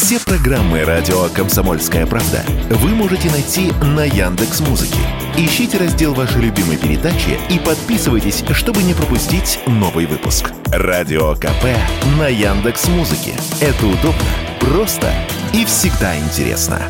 Все программы радио Комсомольская правда вы можете найти на Яндекс Музыке. Ищите раздел вашей любимой передачи и подписывайтесь, чтобы не пропустить новый выпуск. Радио КП на Яндекс Музыке. Это удобно, просто и всегда интересно.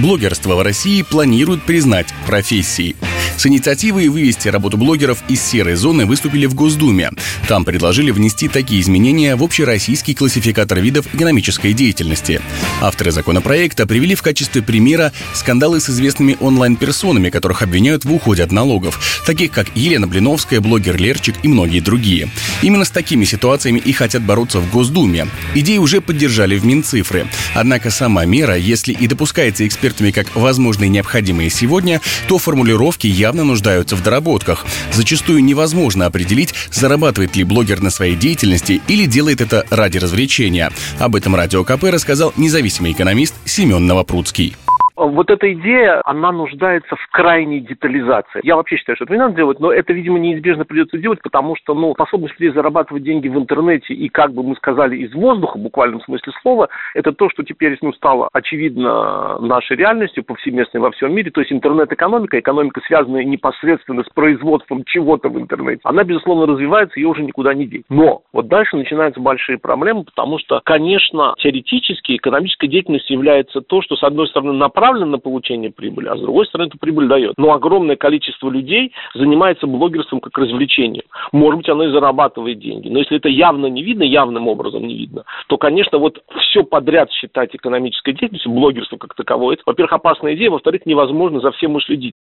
Блогерство в России планируют признать профессией. С инициативой вывести работу блогеров из серой зоны выступили в Госдуме. Там предложили внести такие изменения в общероссийский классификатор видов экономической деятельности. Авторы законопроекта привели в качестве примера скандалы с известными онлайн-персонами, которых обвиняют в уходе от налогов, таких как Елена Блиновская, блогер Лерчик и многие другие. Именно с такими ситуациями и хотят бороться в Госдуме. Идеи уже поддержали в Минцифры. Однако сама мера, если и допускается экспертами как возможные необходимые сегодня, то формулировки явно нуждаются в доработках. Зачастую невозможно определить, зарабатывает ли блогер на своей деятельности или делает это ради развлечения. Об этом Радио КП рассказал независимый экономист Семен Новопрудский. Вот эта идея, она нуждается в крайней детализации. Я вообще считаю, что это не надо делать, но это, видимо, неизбежно придется делать, потому что, ну, способность людей зарабатывать деньги в интернете и, как бы мы сказали, из воздуха, в буквальном смысле слова, это то, что теперь, ну, стало очевидно нашей реальностью повсеместной во всем мире. То есть интернет-экономика, экономика, связанная непосредственно с производством чего-то в интернете, она, безусловно, развивается, ее уже никуда не деть. Но вот дальше начинаются большие проблемы, потому что, конечно, теоретически экономическая деятельность является то, что, с одной стороны, направлено направлен на получение прибыли, а с другой стороны эту прибыль дает. Но огромное количество людей занимается блогерством как развлечением. Может быть, оно и зарабатывает деньги. Но если это явно не видно, явным образом не видно, то, конечно, вот все подряд считать экономической деятельностью, блогерство как таковое, это, во-первых, опасная идея, во-вторых, невозможно за всем уследить.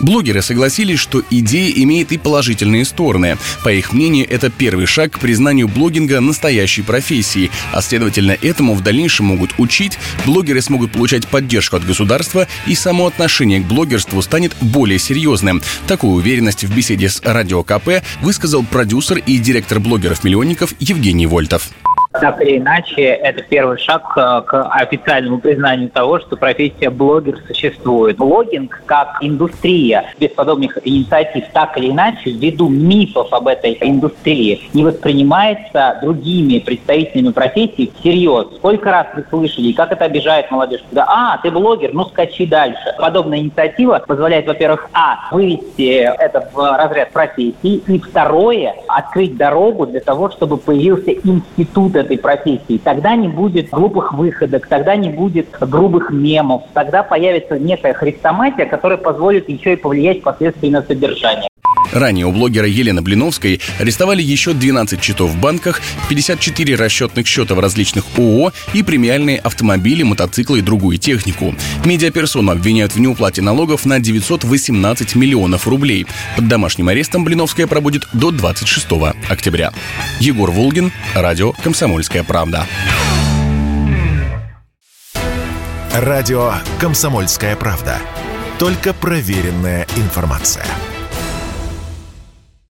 Блогеры согласились, что идея имеет и положительные стороны. По их мнению, это первый шаг к признанию блогинга настоящей профессией, а следовательно этому в дальнейшем могут учить, блогеры смогут получать поддержку от государства государства и само отношение к блогерству станет более серьезным. Такую уверенность в беседе с Радио КП высказал продюсер и директор блогеров-миллионников Евгений Вольтов. Так или иначе, это первый шаг э, к официальному признанию того, что профессия блогер существует. Блогинг как индустрия без подобных инициатив так или иначе, ввиду мифов об этой индустрии, не воспринимается другими представителями профессии всерьез. Сколько раз вы слышали, как это обижает молодежь, когда «А, ты блогер, ну скачи дальше». Подобная инициатива позволяет, во-первых, а, вывести это в разряд профессии, и второе, открыть дорогу для того, чтобы появился институт этой профессии. Тогда не будет глупых выходок, тогда не будет грубых мемов, тогда появится некая хрестоматия, которая позволит еще и повлиять впоследствии на содержание. Ранее у блогера Елены Блиновской арестовали еще 12 счетов в банках, 54 расчетных счета в различных ООО и премиальные автомобили, мотоциклы и другую технику. Медиаперсону обвиняют в неуплате налогов на 918 миллионов рублей. Под домашним арестом Блиновская пробудет до 26 октября. Егор Волгин, радио «Комсомольская правда». Радио «Комсомольская правда». Только проверенная информация.